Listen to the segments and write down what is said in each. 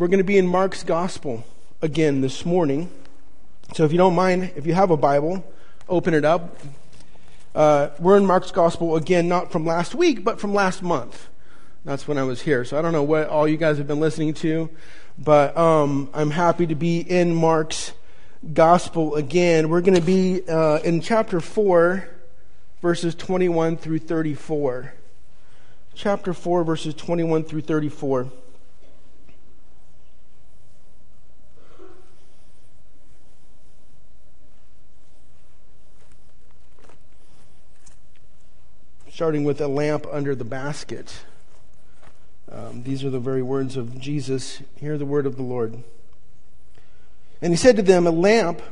We're going to be in Mark's Gospel again this morning. So if you don't mind, if you have a Bible, open it up. Uh, we're in Mark's Gospel again, not from last week, but from last month. That's when I was here. So I don't know what all you guys have been listening to, but um, I'm happy to be in Mark's Gospel again. We're going to be uh, in chapter 4, verses 21 through 34. Chapter 4, verses 21 through 34. Starting with a lamp under the basket. Um, these are the very words of Jesus. Hear the word of the Lord. And he said to them, A lamp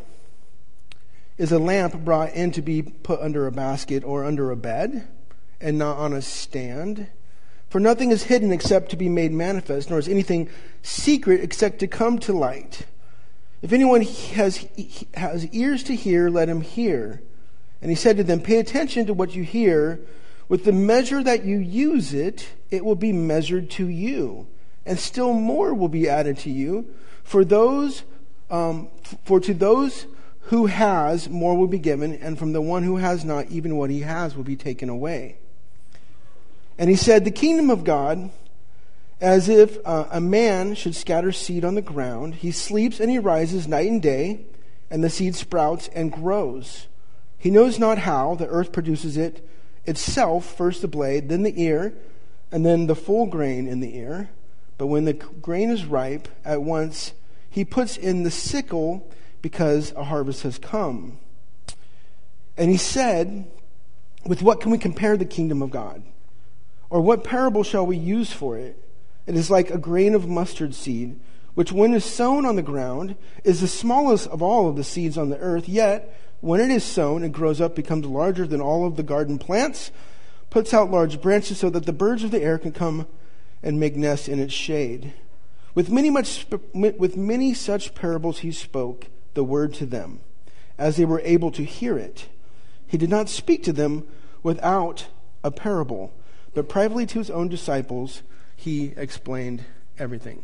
is a lamp brought in to be put under a basket or under a bed, and not on a stand. For nothing is hidden except to be made manifest, nor is anything secret except to come to light. If anyone has, has ears to hear, let him hear. And he said to them, Pay attention to what you hear. With the measure that you use it, it will be measured to you, and still more will be added to you. For those, um, for to those who has, more will be given, and from the one who has not, even what he has will be taken away. And he said, The kingdom of God, as if uh, a man should scatter seed on the ground, he sleeps and he rises night and day, and the seed sprouts and grows. He knows not how the earth produces it itself, first the blade, then the ear, and then the full grain in the ear. But when the grain is ripe, at once he puts in the sickle because a harvest has come. And he said, With what can we compare the kingdom of God? Or what parable shall we use for it? It is like a grain of mustard seed, which when is sown on the ground is the smallest of all of the seeds on the earth, yet when it is sown, it grows up, becomes larger than all of the garden plants, puts out large branches so that the birds of the air can come and make nests in its shade. With many, much, with many such parables he spoke the word to them, as they were able to hear it. He did not speak to them without a parable, but privately to his own disciples he explained everything.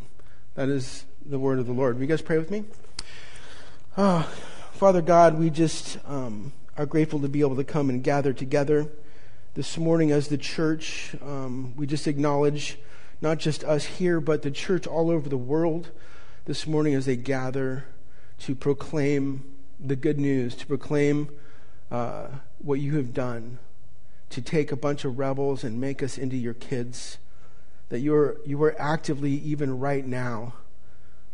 That is the word of the Lord. Will you guys pray with me? Oh, Father God, we just um, are grateful to be able to come and gather together this morning as the church. Um, we just acknowledge not just us here, but the church all over the world this morning as they gather to proclaim the good news, to proclaim uh, what you have done, to take a bunch of rebels and make us into your kids. That you're, you are actively, even right now,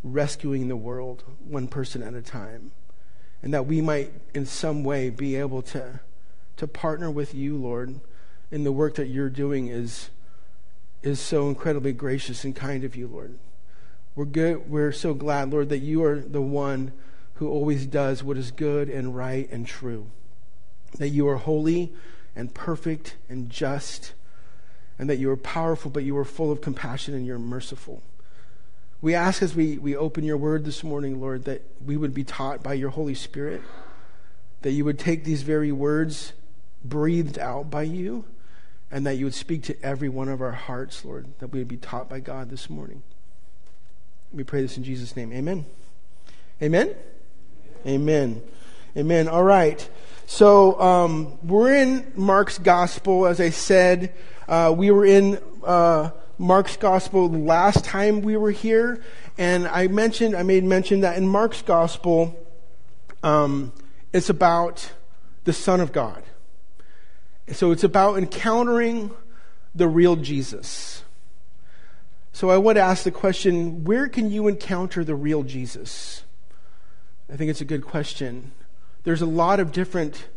rescuing the world one person at a time and that we might in some way be able to to partner with you lord in the work that you're doing is is so incredibly gracious and kind of you lord. We're good we're so glad lord that you are the one who always does what is good and right and true. That you are holy and perfect and just and that you are powerful but you are full of compassion and you're merciful we ask as we, we open your word this morning, Lord, that we would be taught by your Holy Spirit, that you would take these very words breathed out by you, and that you would speak to every one of our hearts, Lord, that we would be taught by God this morning. We pray this in Jesus' name. Amen. Amen. Amen. Amen. All right. So um, we're in Mark's gospel, as I said. Uh, we were in. Uh, Mark's gospel last time we were here, and I mentioned, I made mention that in Mark's gospel, um, it's about the Son of God. So it's about encountering the real Jesus. So I would ask the question where can you encounter the real Jesus? I think it's a good question. There's a lot of different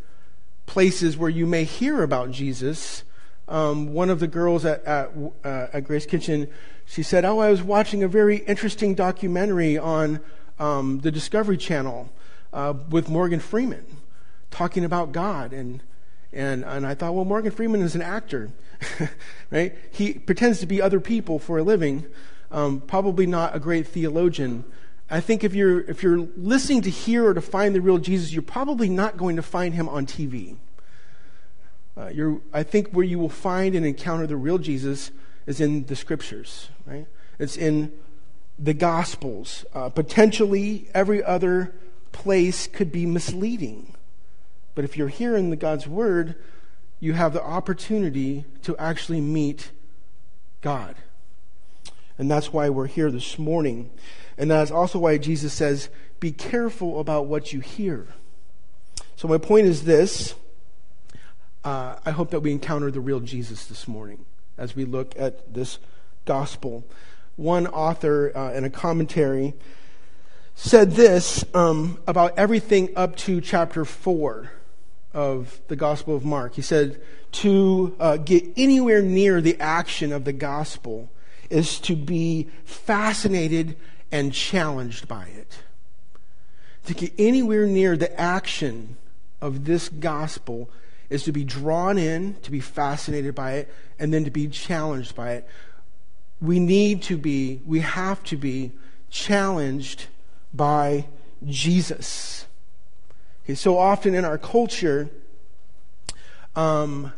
places where you may hear about Jesus um, one of the girls at, at, uh, at, Grace Kitchen, she said, Oh, I was watching a very interesting documentary on um, the Discovery Channel uh, with Morgan Freeman talking about God. And, and, and I thought, well, Morgan Freeman is an actor, right? He pretends to be other people for a living, um, probably not a great theologian. I think if you're, if you're listening to hear or to find the real Jesus, you're probably not going to find him on TV. Uh, I think where you will find and encounter the real Jesus is in the scriptures, right? It's in the Gospels. Uh, potentially, every other place could be misleading. But if you're here in the God's Word, you have the opportunity to actually meet God. And that's why we're here this morning. And that's also why Jesus says, be careful about what you hear. So, my point is this uh, I hope that we encounter the real Jesus this morning as we look at this gospel. One author uh, in a commentary said this um, about everything up to chapter 4 of the Gospel of Mark. He said, To uh, get anywhere near the action of the gospel is to be fascinated and challenged by it. To get anywhere near the action of this gospel is to be drawn in, to be fascinated by it, and then to be challenged by it. We need to be, we have to be challenged by Jesus. Okay, so often in our culture, um,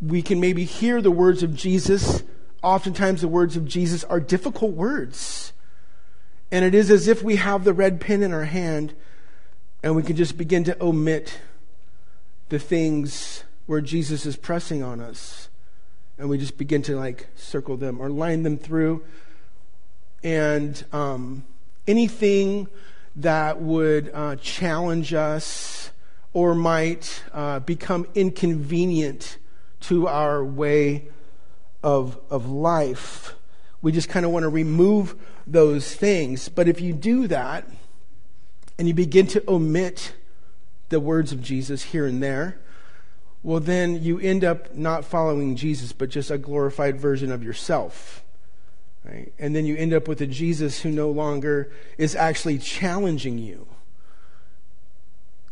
we can maybe hear the words of Jesus. Oftentimes, the words of Jesus are difficult words. And it is as if we have the red pen in our hand and we can just begin to omit the things where Jesus is pressing on us. And we just begin to like circle them or line them through. And um, anything that would uh, challenge us or might uh, become inconvenient to our way of, of life. We just kind of want to remove those things. But if you do that and you begin to omit the words of Jesus here and there, well, then you end up not following Jesus, but just a glorified version of yourself. Right? And then you end up with a Jesus who no longer is actually challenging you.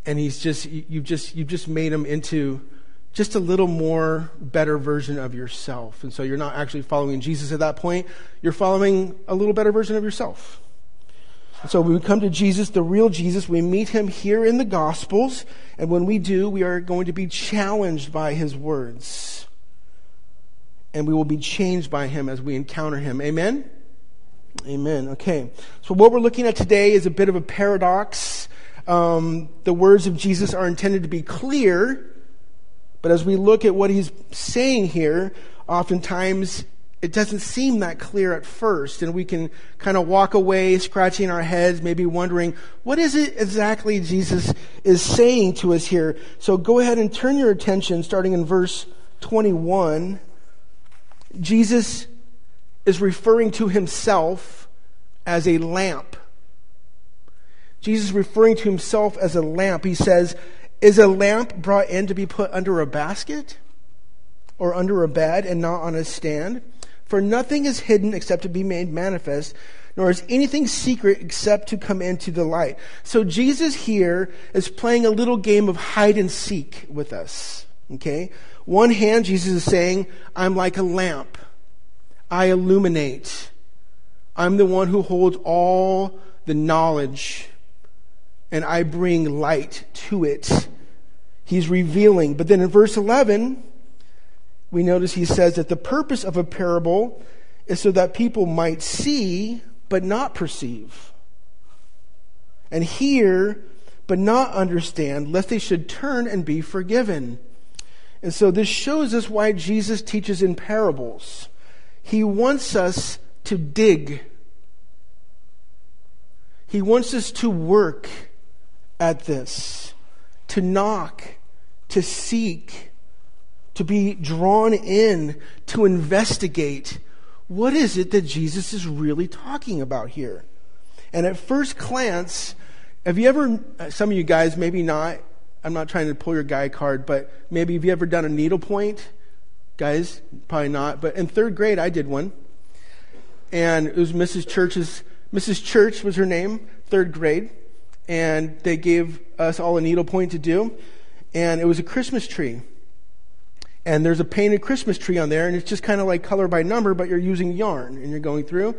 And he's just, you've just, you've just made him into just a little more better version of yourself. And so you're not actually following Jesus at that point. You're following a little better version of yourself. So we come to Jesus, the real Jesus. We meet him here in the Gospels. And when we do, we are going to be challenged by his words and we will be changed by him as we encounter him. Amen? Amen. Okay. So, what we're looking at today is a bit of a paradox. Um, the words of Jesus are intended to be clear, but as we look at what he's saying here, oftentimes it doesn't seem that clear at first, and we can kind of walk away scratching our heads, maybe wondering, what is it exactly Jesus is saying to us here? So, go ahead and turn your attention, starting in verse 21. Jesus is referring to himself as a lamp. Jesus is referring to himself as a lamp. He says, Is a lamp brought in to be put under a basket or under a bed and not on a stand? For nothing is hidden except to be made manifest, nor is anything secret except to come into the light. So Jesus here is playing a little game of hide and seek with us. Okay? One hand, Jesus is saying, I'm like a lamp. I illuminate. I'm the one who holds all the knowledge, and I bring light to it. He's revealing. But then in verse 11, we notice he says that the purpose of a parable is so that people might see but not perceive, and hear but not understand, lest they should turn and be forgiven. And so this shows us why Jesus teaches in parables. He wants us to dig. He wants us to work at this, to knock, to seek, to be drawn in, to investigate. What is it that Jesus is really talking about here? And at first glance, have you ever, some of you guys, maybe not, I'm not trying to pull your guy card, but maybe have you ever done a needlepoint? Guys, probably not. But in third grade, I did one. And it was Mrs. Church's, Mrs. Church was her name, third grade. And they gave us all a needlepoint to do. And it was a Christmas tree. And there's a painted Christmas tree on there, and it's just kind of like color by number, but you're using yarn and you're going through.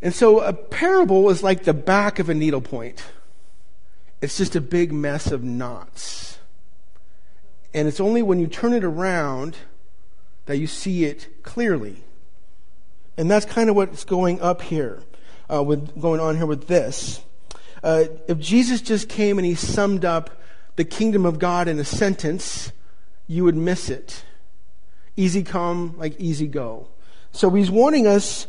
And so a parable is like the back of a needlepoint. It's just a big mess of knots. And it's only when you turn it around that you see it clearly. And that's kind of what's going up here, uh, with going on here with this. Uh, if Jesus just came and he summed up the kingdom of God in a sentence, you would miss it. Easy come, like easy go. So he's wanting us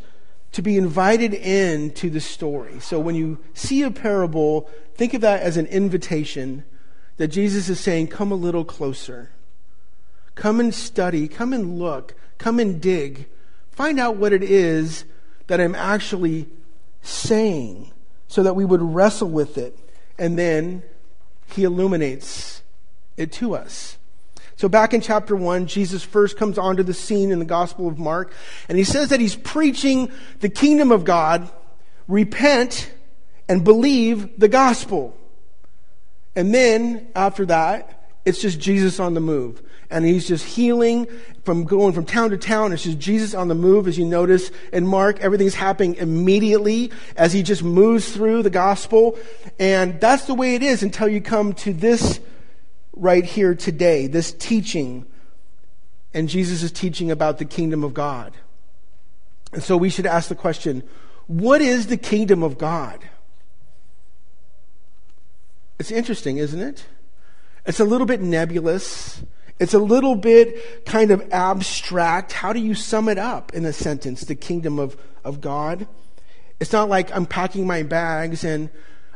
to be invited in to the story. So when you see a parable, think of that as an invitation that Jesus is saying, come a little closer. Come and study, come and look, come and dig. Find out what it is that I'm actually saying so that we would wrestle with it. And then he illuminates it to us. So back in chapter 1, Jesus first comes onto the scene in the Gospel of Mark, and he says that he's preaching the kingdom of God, repent and believe the gospel. And then after that, it's just Jesus on the move. And he's just healing from going from town to town. It's just Jesus on the move, as you notice in Mark. Everything's happening immediately as he just moves through the gospel. And that's the way it is until you come to this right here today, this teaching. And Jesus is teaching about the kingdom of God. And so we should ask the question what is the kingdom of God? It's interesting, isn't it? It's a little bit nebulous. It's a little bit kind of abstract. How do you sum it up in a sentence, the kingdom of, of God? It's not like I'm packing my bags and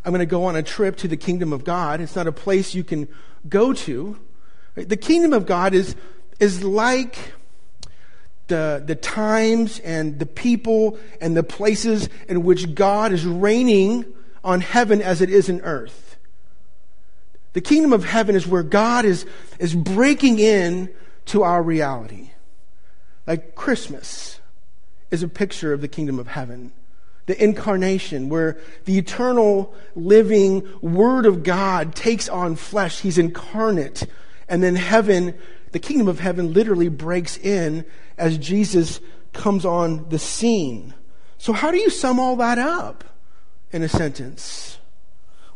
I'm going to go on a trip to the kingdom of God. It's not a place you can go to. The kingdom of God is, is like the, the times and the people and the places in which God is reigning on heaven as it is in earth. The kingdom of heaven is where God is, is breaking in to our reality. Like Christmas is a picture of the kingdom of heaven the incarnation, where the eternal living Word of God takes on flesh. He's incarnate. And then heaven, the kingdom of heaven literally breaks in as Jesus comes on the scene. So, how do you sum all that up in a sentence?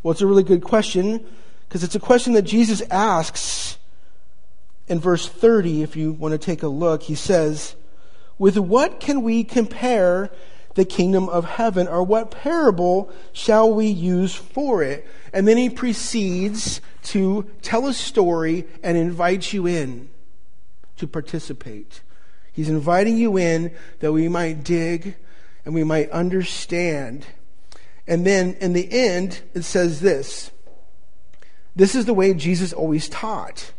Well, it's a really good question because it's a question that Jesus asks in verse 30. If you want to take a look, he says, With what can we compare the kingdom of heaven? Or what parable shall we use for it? And then he proceeds to tell a story and invite you in to participate. He's inviting you in that we might dig and we might understand. And then in the end, it says this this is the way Jesus always taught.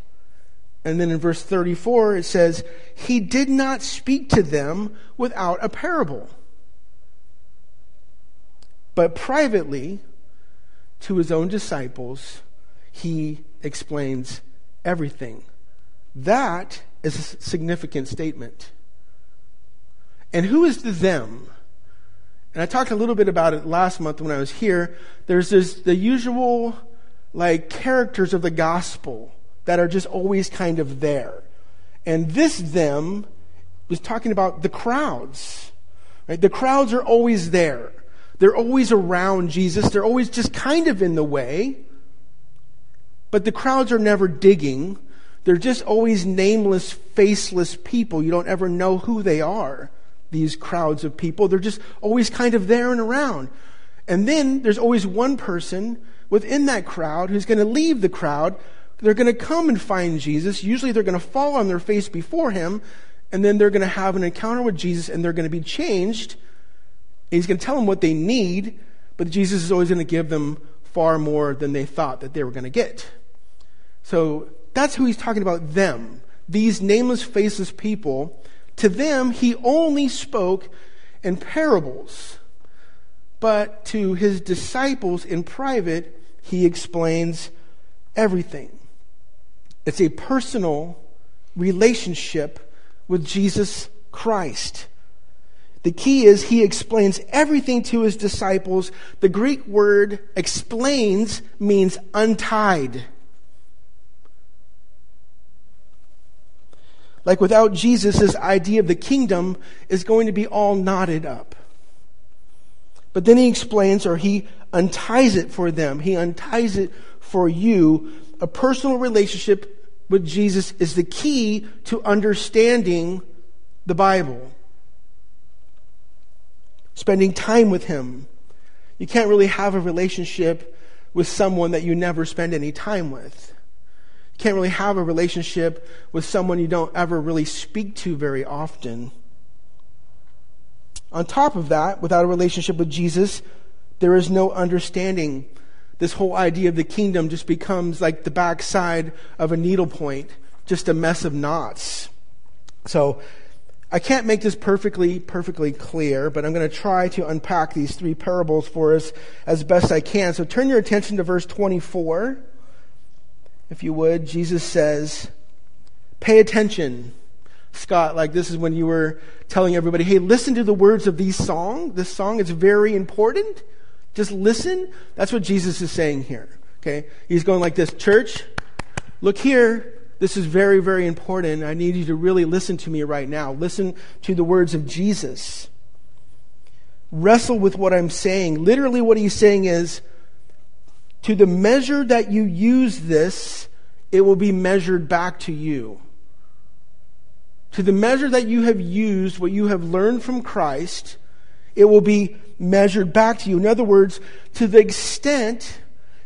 And then in verse 34, it says, He did not speak to them without a parable. But privately, to his own disciples, he explains everything. That is a significant statement. And who is the them? And I talked a little bit about it last month when I was here. There's this, the usual like characters of the gospel that are just always kind of there. And this them was talking about the crowds. Right? The crowds are always there. They're always around Jesus. They're always just kind of in the way. But the crowds are never digging. They're just always nameless, faceless people. You don't ever know who they are, these crowds of people. They're just always kind of there and around. And then there's always one person within that crowd who's going to leave the crowd. They're going to come and find Jesus. Usually they're going to fall on their face before him. And then they're going to have an encounter with Jesus and they're going to be changed he's going to tell them what they need, but Jesus is always going to give them far more than they thought that they were going to get. So that's who he's talking about them. These nameless, faceless people. To them, he only spoke in parables. But to his disciples in private, he explains everything. It's a personal relationship with Jesus Christ. The key is he explains everything to his disciples. The Greek word explains means untied. Like without Jesus, his idea of the kingdom is going to be all knotted up. But then he explains, or he unties it for them. He unties it for you. A personal relationship with Jesus is the key to understanding the Bible. Spending time with Him. You can't really have a relationship with someone that you never spend any time with. You can't really have a relationship with someone you don't ever really speak to very often. On top of that, without a relationship with Jesus, there is no understanding. This whole idea of the kingdom just becomes like the backside of a needlepoint, just a mess of knots. So, I can't make this perfectly, perfectly clear, but I'm going to try to unpack these three parables for us as best I can. So turn your attention to verse 24. If you would, Jesus says, pay attention. Scott, like this is when you were telling everybody, hey, listen to the words of these song. This song is very important. Just listen. That's what Jesus is saying here. Okay? He's going like this, church, look here. This is very, very important. I need you to really listen to me right now. Listen to the words of Jesus. Wrestle with what I'm saying. Literally, what he's saying is to the measure that you use this, it will be measured back to you. To the measure that you have used what you have learned from Christ, it will be measured back to you. In other words, to the extent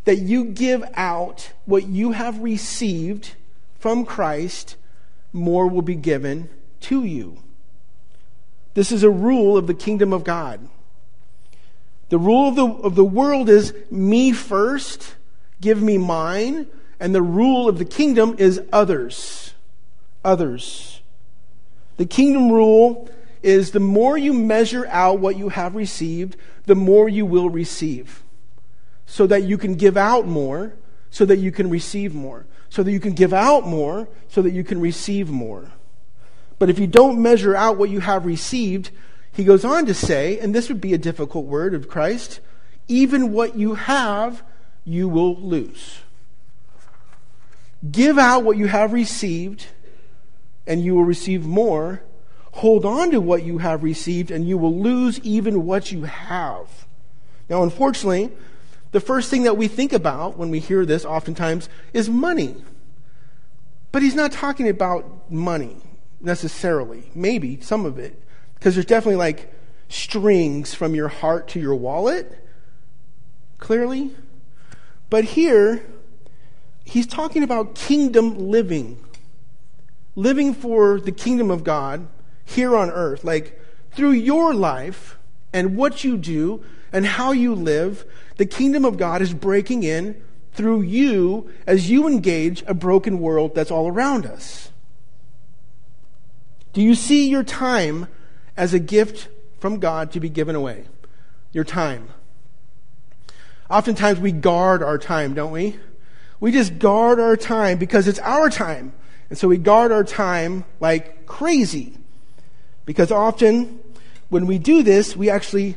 that you give out what you have received from Christ, more will be given to you. This is a rule of the kingdom of God. The rule of the, of the world is me first, give me mine, and the rule of the kingdom is others. Others. The kingdom rule is the more you measure out what you have received, the more you will receive. So that you can give out more, so that you can receive more so that you can give out more, so that you can receive more. But if you don't measure out what you have received, he goes on to say, and this would be a difficult word of Christ, even what you have, you will lose. Give out what you have received, and you will receive more. Hold on to what you have received, and you will lose even what you have. Now, unfortunately, the first thing that we think about when we hear this oftentimes is money. But he's not talking about money necessarily. Maybe some of it. Because there's definitely like strings from your heart to your wallet, clearly. But here, he's talking about kingdom living. Living for the kingdom of God here on earth. Like through your life and what you do and how you live, the kingdom of God is breaking in through you as you engage a broken world that's all around us. Do you see your time as a gift from God to be given away? Your time. Oftentimes we guard our time, don't we? We just guard our time because it's our time. And so we guard our time like crazy. Because often when we do this, we actually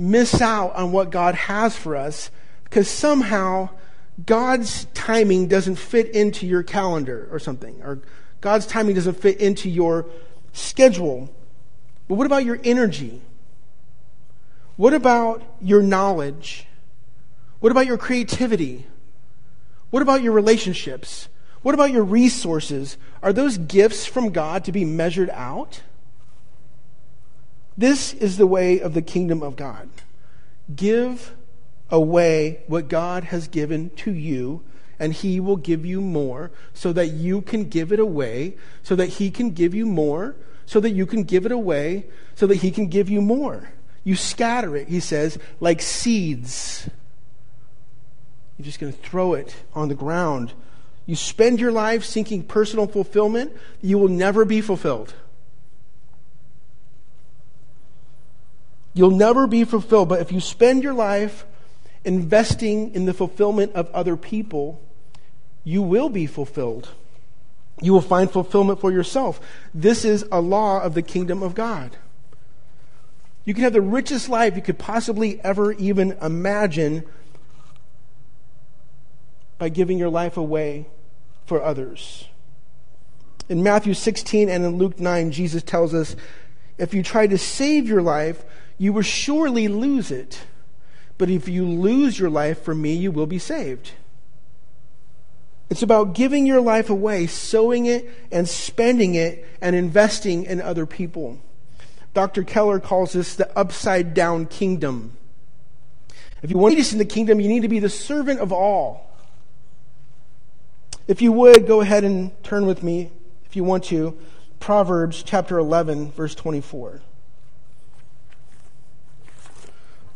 miss out on what God has for us because somehow God's timing doesn't fit into your calendar or something, or God's timing doesn't fit into your schedule. But what about your energy? What about your knowledge? What about your creativity? What about your relationships? What about your resources? Are those gifts from God to be measured out? This is the way of the kingdom of God. Give away what God has given to you, and He will give you more so that you can give it away, so that He can give you more, so that you can give it away, so that He can give you more. You scatter it, He says, like seeds. You're just going to throw it on the ground. You spend your life seeking personal fulfillment, you will never be fulfilled. You'll never be fulfilled. But if you spend your life investing in the fulfillment of other people, you will be fulfilled. You will find fulfillment for yourself. This is a law of the kingdom of God. You can have the richest life you could possibly ever even imagine by giving your life away for others. In Matthew 16 and in Luke 9, Jesus tells us if you try to save your life, you will surely lose it. But if you lose your life for me, you will be saved. It's about giving your life away, sowing it and spending it and investing in other people. Dr. Keller calls this the upside down kingdom. If you want to be in the kingdom, you need to be the servant of all. If you would, go ahead and turn with me, if you want to, Proverbs chapter 11, verse 24.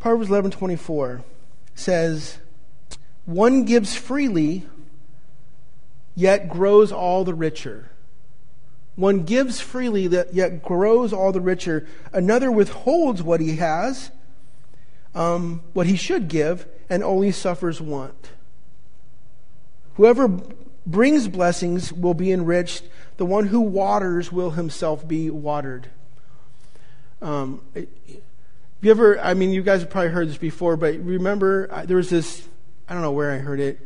Proverbs 11:24 says, "One gives freely, yet grows all the richer." One gives freely, that yet grows all the richer. Another withholds what he has, um, what he should give, and only suffers want. Whoever brings blessings will be enriched. The one who waters will himself be watered. Um, have you ever, I mean, you guys have probably heard this before, but remember there was this, I don't know where I heard it,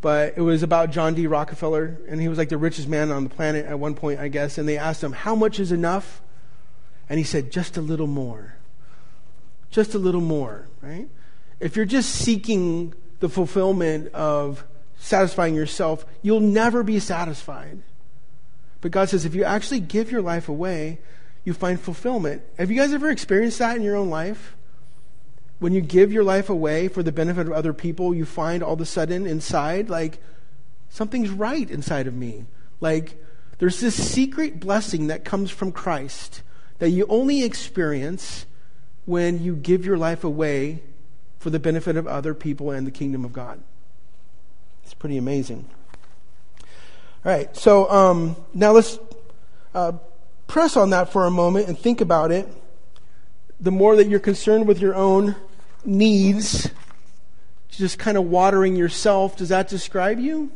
but it was about John D. Rockefeller, and he was like the richest man on the planet at one point, I guess, and they asked him, How much is enough? And he said, Just a little more. Just a little more, right? If you're just seeking the fulfillment of satisfying yourself, you'll never be satisfied. But God says, if you actually give your life away, you find fulfillment. Have you guys ever experienced that in your own life? When you give your life away for the benefit of other people, you find all of a sudden inside, like, something's right inside of me. Like, there's this secret blessing that comes from Christ that you only experience when you give your life away for the benefit of other people and the kingdom of God. It's pretty amazing. All right, so um, now let's uh, press on that for a moment and think about it, the more that you're concerned with your own needs, just kind of watering yourself, does that describe you?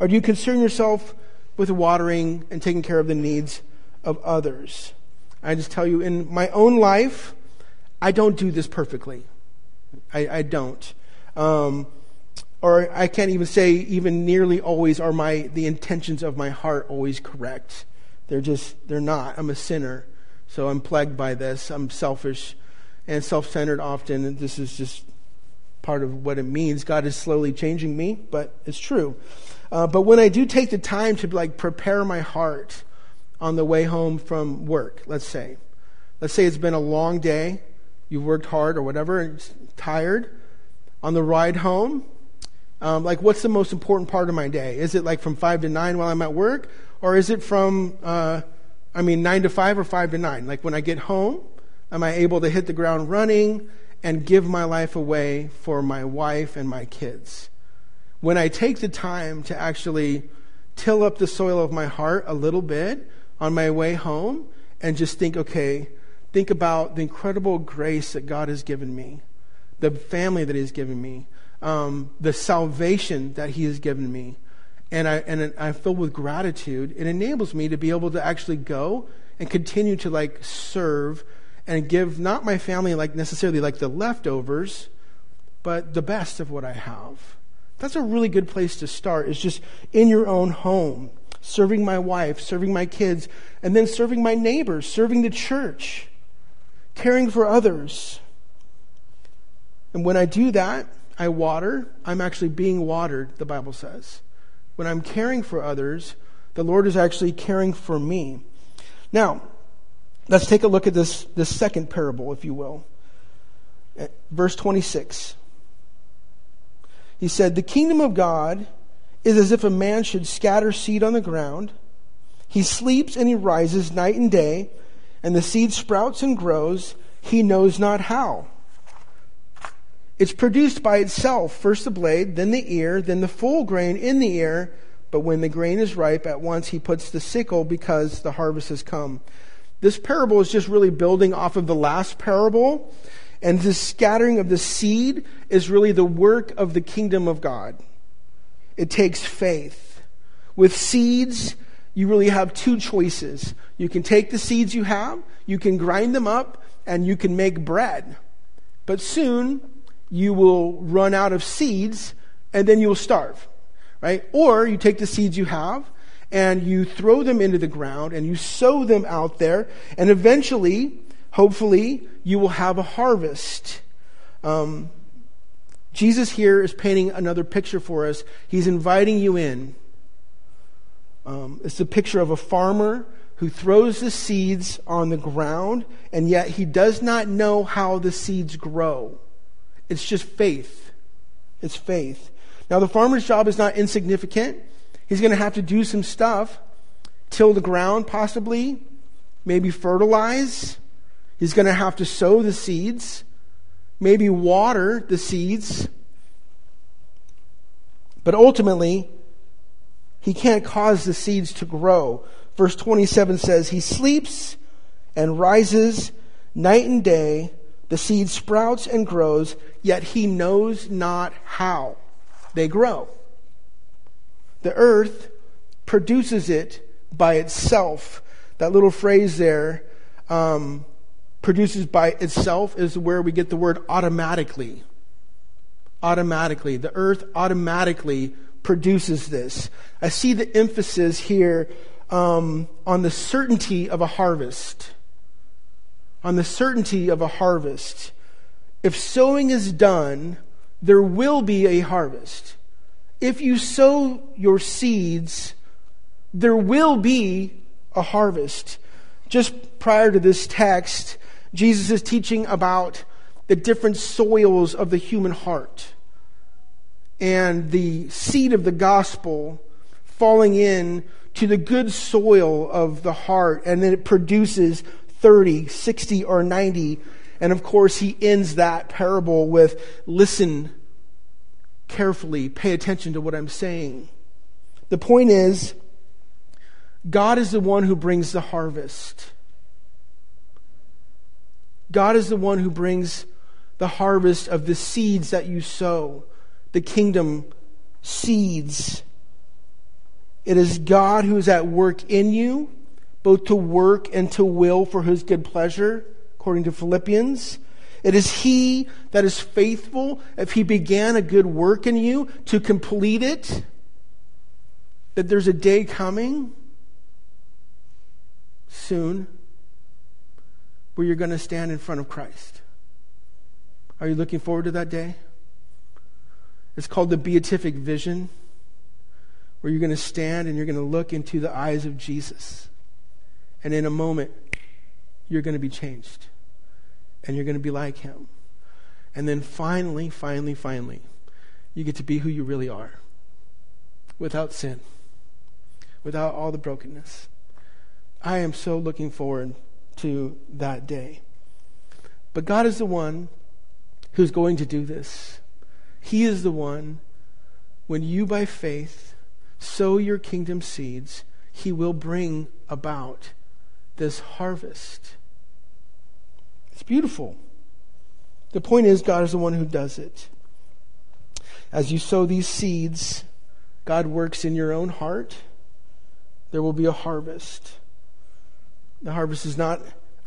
Or do you concern yourself with watering and taking care of the needs of others? I just tell you, in my own life, I don't do this perfectly. I, I don't. Um, or I can't even say even nearly always are my the intentions of my heart always correct. They're just, they're not. I'm a sinner. So I'm plagued by this. I'm selfish and self centered often. And this is just part of what it means. God is slowly changing me, but it's true. Uh, but when I do take the time to like prepare my heart on the way home from work, let's say, let's say it's been a long day, you've worked hard or whatever, and tired. On the ride home, um, like what's the most important part of my day? Is it like from five to nine while I'm at work, or is it from, uh, I mean, 9 to 5 or 5 to 9? Like when I get home, am I able to hit the ground running and give my life away for my wife and my kids? When I take the time to actually till up the soil of my heart a little bit on my way home and just think, okay, think about the incredible grace that God has given me, the family that He has given me, um, the salvation that He has given me, and, I, and I'm filled with gratitude, it enables me to be able to actually go and continue to like serve and give not my family like necessarily like the leftovers, but the best of what I have. That's a really good place to start, is just in your own home, serving my wife, serving my kids, and then serving my neighbors, serving the church, caring for others. And when I do that, I water. I'm actually being watered, the Bible says when I'm caring for others, the Lord is actually caring for me. Now, let's take a look at this, this second parable, if you will. Uh, verse 26. He said, The kingdom of God is as if a man should scatter seed on the ground. He sleeps and he rises night and day, and the seed sprouts and grows, he knows not how. It's produced by itself, first the blade, then the ear, then the full grain in the ear. But when the grain is ripe, at once he puts the sickle because the harvest has come. This parable is just really building off of the last parable. And this scattering of the seed is really the work of the kingdom of God. It takes faith. With seeds, you really have two choices. You can take the seeds you have, you can grind them up, and you can make bread. But soon you will run out of seeds and then you will starve, right? Or you take the seeds you have and you throw them into the ground and you sow them out there, and eventually, hopefully, you will have a harvest. Um, Jesus here is painting another picture for us. He's inviting you in. Um, it's a picture of a farmer who throws the seeds on the ground, and yet he does not know how the seeds grow. It's just faith. It's faith. Now, the farmer's job is not insignificant. He's going to have to do some stuff, till the ground possibly, maybe fertilize. He's going to have to sow the seeds, maybe water the seeds. But ultimately, he can't cause the seeds to grow. Verse 27 says, He sleeps and rises night and day. The seed sprouts and grows, yet he knows not how they grow. The earth produces it by itself. That little phrase there, um, produces by itself, is where we get the word automatically. Automatically. The earth automatically produces this. I see the emphasis here um, on the certainty of a harvest. On the certainty of a harvest. If sowing is done, there will be a harvest if you sow your seeds, there will be a harvest. Just prior to this text, Jesus is teaching about the different soils of the human heart and the seed of the gospel falling in to the good soil of the heart, and then it produces 30, 60, or 90. And of course, he ends that parable with listen carefully, pay attention to what I'm saying. The point is, God is the one who brings the harvest. God is the one who brings the harvest of the seeds that you sow, the kingdom seeds. It is God who is at work in you, both to work and to will for his good pleasure, according to Philippians. It is He that is faithful. If He began a good work in you to complete it, that there's a day coming soon where you're going to stand in front of Christ. Are you looking forward to that day? It's called the beatific vision, where you're going to stand and you're going to look into the eyes of Jesus. And in a moment, you're going to be changed and you're going to be like him. And then finally, finally, finally, you get to be who you really are without sin, without all the brokenness. I am so looking forward to that day. But God is the one who's going to do this. He is the one, when you by faith sow your kingdom seeds, He will bring about this harvest. It's beautiful. The point is, God is the one who does it. As you sow these seeds, God works in your own heart. There will be a harvest. The harvest is not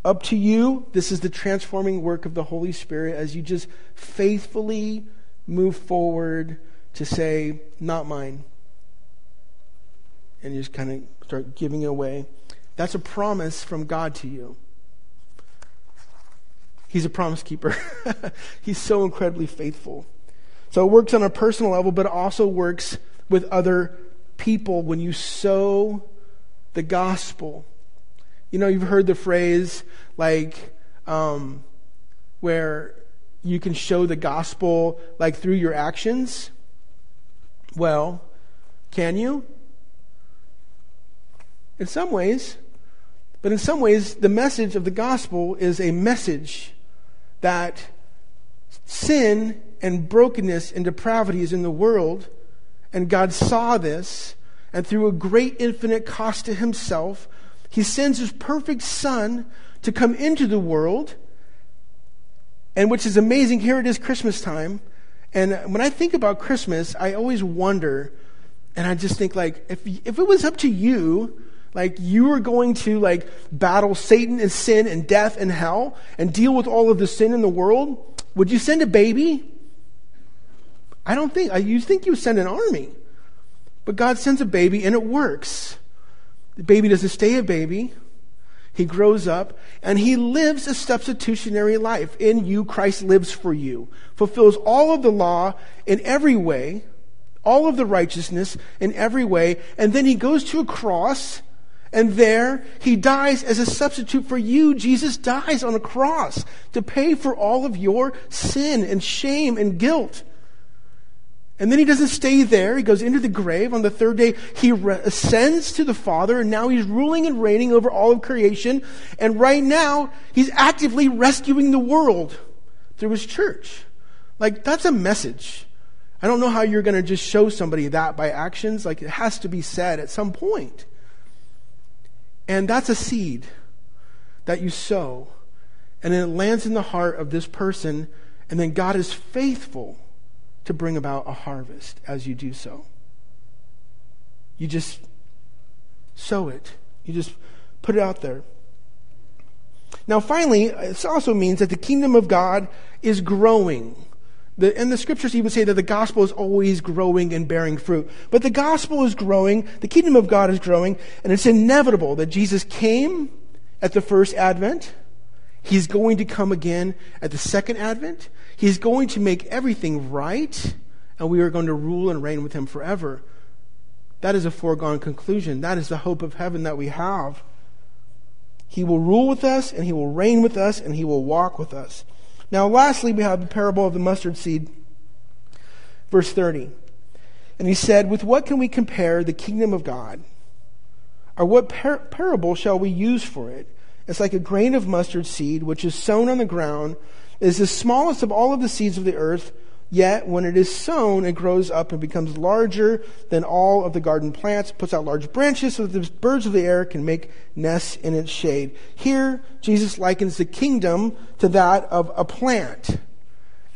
up to you. This is the transforming work of the Holy Spirit as you just faithfully move forward to say, Not mine. And you just kind of start giving away. That's a promise from God to you. He's a promise keeper. He's so incredibly faithful. So it works on a personal level, but it also works with other people when you sow the gospel. You know, you've heard the phrase like um, where you can show the gospel like through your actions. Well, can you? In some ways. But in some ways, the message of the gospel is a message that sin and brokenness and depravity is in the world, and God saw this, and through a great infinite cost to himself, he sends his perfect son to come into the world, and which is amazing. Here it is Christmas time. And when I think about Christmas, I always wonder, and I just think like, if, if it was up to you, like you are going to like battle Satan and sin and death and hell and deal with all of the sin in the world, would you send a baby? I don't think. You think you send an army. But God sends a baby and it works. The baby doesn't stay a baby. He grows up and he lives a substitutionary life. In you, Christ lives for you, fulfills all of the law in every way, all of the righteousness in every way, and then he goes to a cross and there he dies as a substitute for you. Jesus dies on a cross to pay for all of your sin and shame and guilt. And then he doesn't stay there. He goes into the grave. On the third day, he re- ascends to the Father, and now he's ruling and reigning over all of creation. And right now, he's actively rescuing the world through his church. Like, that's a message. I don't know how you're going to just show somebody that by actions. Like, it has to be said at some point. And that's a seed that you sow. And then it lands in the heart of this person, and then God is faithful to bring about a harvest as you do so. You just sow it, you just put it out there. Now, finally, this also means that the kingdom of God is growing. The, and the scriptures even say that the gospel is always growing and bearing fruit. But the gospel is growing, the kingdom of God is growing, and it's inevitable that Jesus came at the first advent. He's going to come again at the second advent. He's going to make everything right, and we are going to rule and reign with him forever. That is a foregone conclusion. That is the hope of heaven that we have. He will rule with us, and he will reign with us, and he will walk with us. Now, lastly, we have the parable of the mustard seed, verse 30. And he said, With what can we compare the kingdom of God? Or what par- parable shall we use for it? It's like a grain of mustard seed, which is sown on the ground is the smallest of all of the seeds of the earth, yet when it is sown, it grows up and becomes larger than all of the garden plants, puts out large branches so that the birds of the air can make nests in its shade. Here, Jesus likens the kingdom to that of a plant.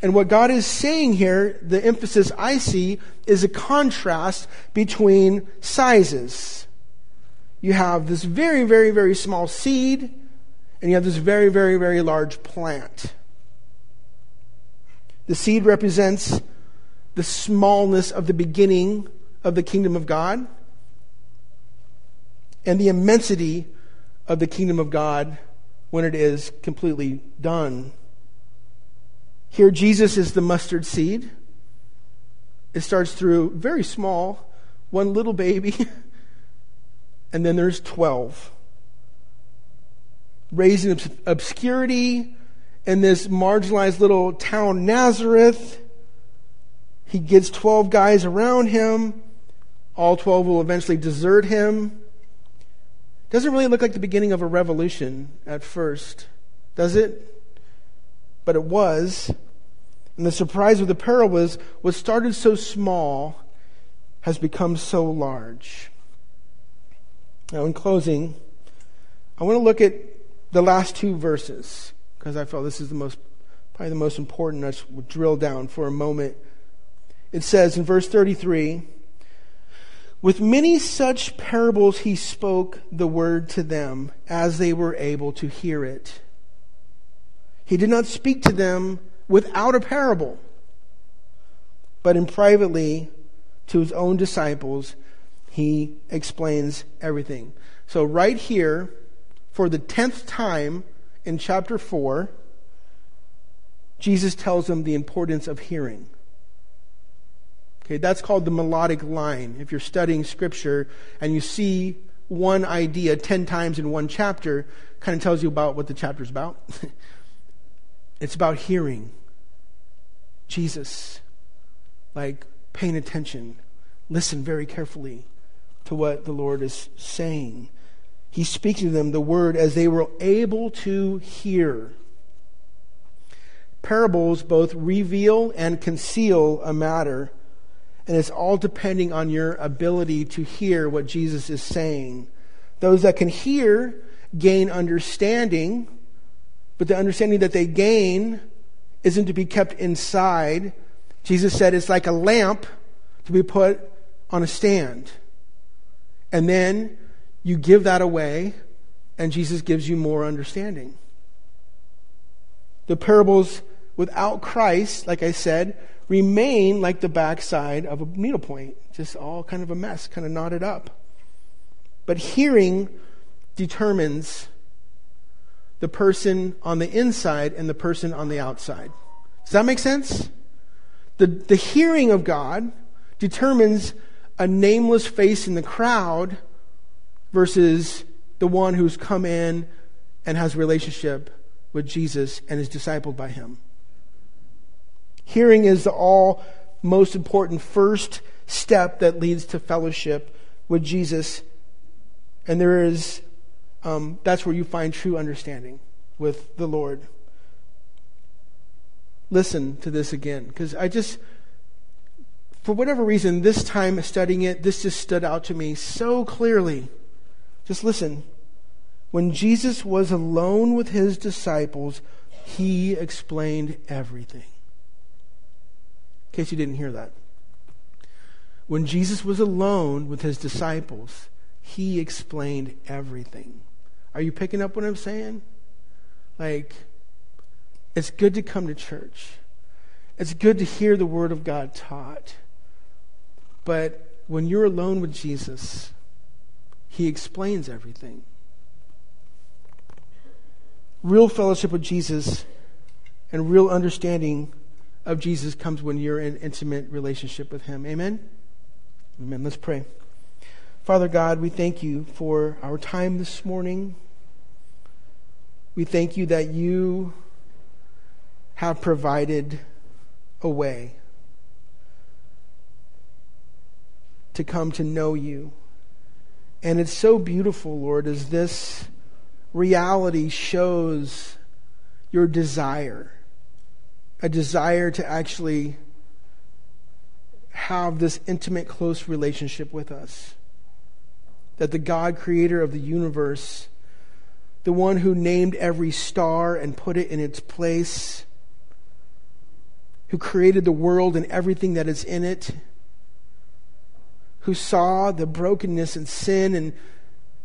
And what God is saying here, the emphasis I see, is a contrast between sizes. You have this very, very, very small seed, and you have this very, very, very large plant. The seed represents the smallness of the beginning of the kingdom of God and the immensity of the kingdom of God when it is completely done. Here, Jesus is the mustard seed. It starts through very small, one little baby, and then there's 12. Raised in obscurity, in this marginalized little town, Nazareth. He gets 12 guys around him. All 12 will eventually desert him. Doesn't really look like the beginning of a revolution at first, does it? But it was. And the surprise of the parable was what started so small has become so large. Now, in closing, I want to look at the last two verses because I felt this is the most, probably the most important. I just drill down for a moment. It says in verse 33 With many such parables he spoke the word to them as they were able to hear it. He did not speak to them without a parable, but in privately to his own disciples, he explains everything. So, right here, for the tenth time, in chapter 4, Jesus tells them the importance of hearing. Okay, that's called the melodic line. If you're studying scripture and you see one idea 10 times in one chapter, kind of tells you about what the chapter's about. it's about hearing Jesus, like paying attention, listen very carefully to what the Lord is saying. He's speaking to them the word as they were able to hear. Parables both reveal and conceal a matter, and it's all depending on your ability to hear what Jesus is saying. Those that can hear gain understanding, but the understanding that they gain isn't to be kept inside. Jesus said it's like a lamp to be put on a stand. And then you give that away, and Jesus gives you more understanding. The parables without Christ, like I said, remain like the backside of a needlepoint, just all kind of a mess, kind of knotted up. But hearing determines the person on the inside and the person on the outside. Does that make sense? The, the hearing of God determines a nameless face in the crowd versus the one who's come in and has relationship with Jesus and is discipled by him. Hearing is the all most important first step that leads to fellowship with Jesus. And there is, um, that's where you find true understanding with the Lord. Listen to this again, because I just, for whatever reason, this time studying it, this just stood out to me so clearly. Just listen. When Jesus was alone with his disciples, he explained everything. In case you didn't hear that. When Jesus was alone with his disciples, he explained everything. Are you picking up what I'm saying? Like, it's good to come to church. It's good to hear the Word of God taught. But when you're alone with Jesus, He explains everything. Real fellowship with Jesus and real understanding of Jesus comes when you're in intimate relationship with Him. Amen? Amen. Let's pray. Father God, we thank you for our time this morning. We thank you that you have provided a way to come to know you. And it's so beautiful, Lord, as this reality shows your desire a desire to actually have this intimate, close relationship with us. That the God creator of the universe, the one who named every star and put it in its place, who created the world and everything that is in it, who saw the brokenness and sin and,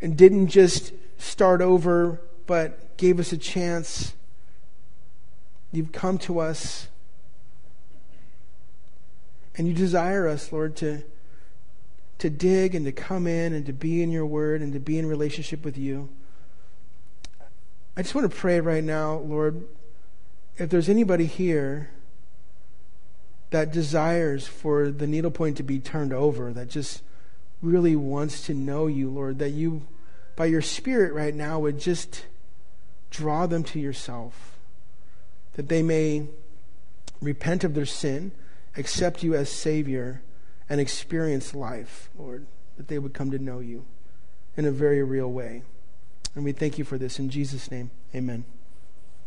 and didn't just start over, but gave us a chance. You've come to us. And you desire us, Lord, to, to dig and to come in and to be in your word and to be in relationship with you. I just want to pray right now, Lord, if there's anybody here that desires for the needlepoint to be turned over, that just really wants to know you, Lord, that you, by your Spirit right now, would just draw them to yourself, that they may repent of their sin, accept you as Savior, and experience life, Lord, that they would come to know you in a very real way. And we thank you for this. In Jesus' name, amen.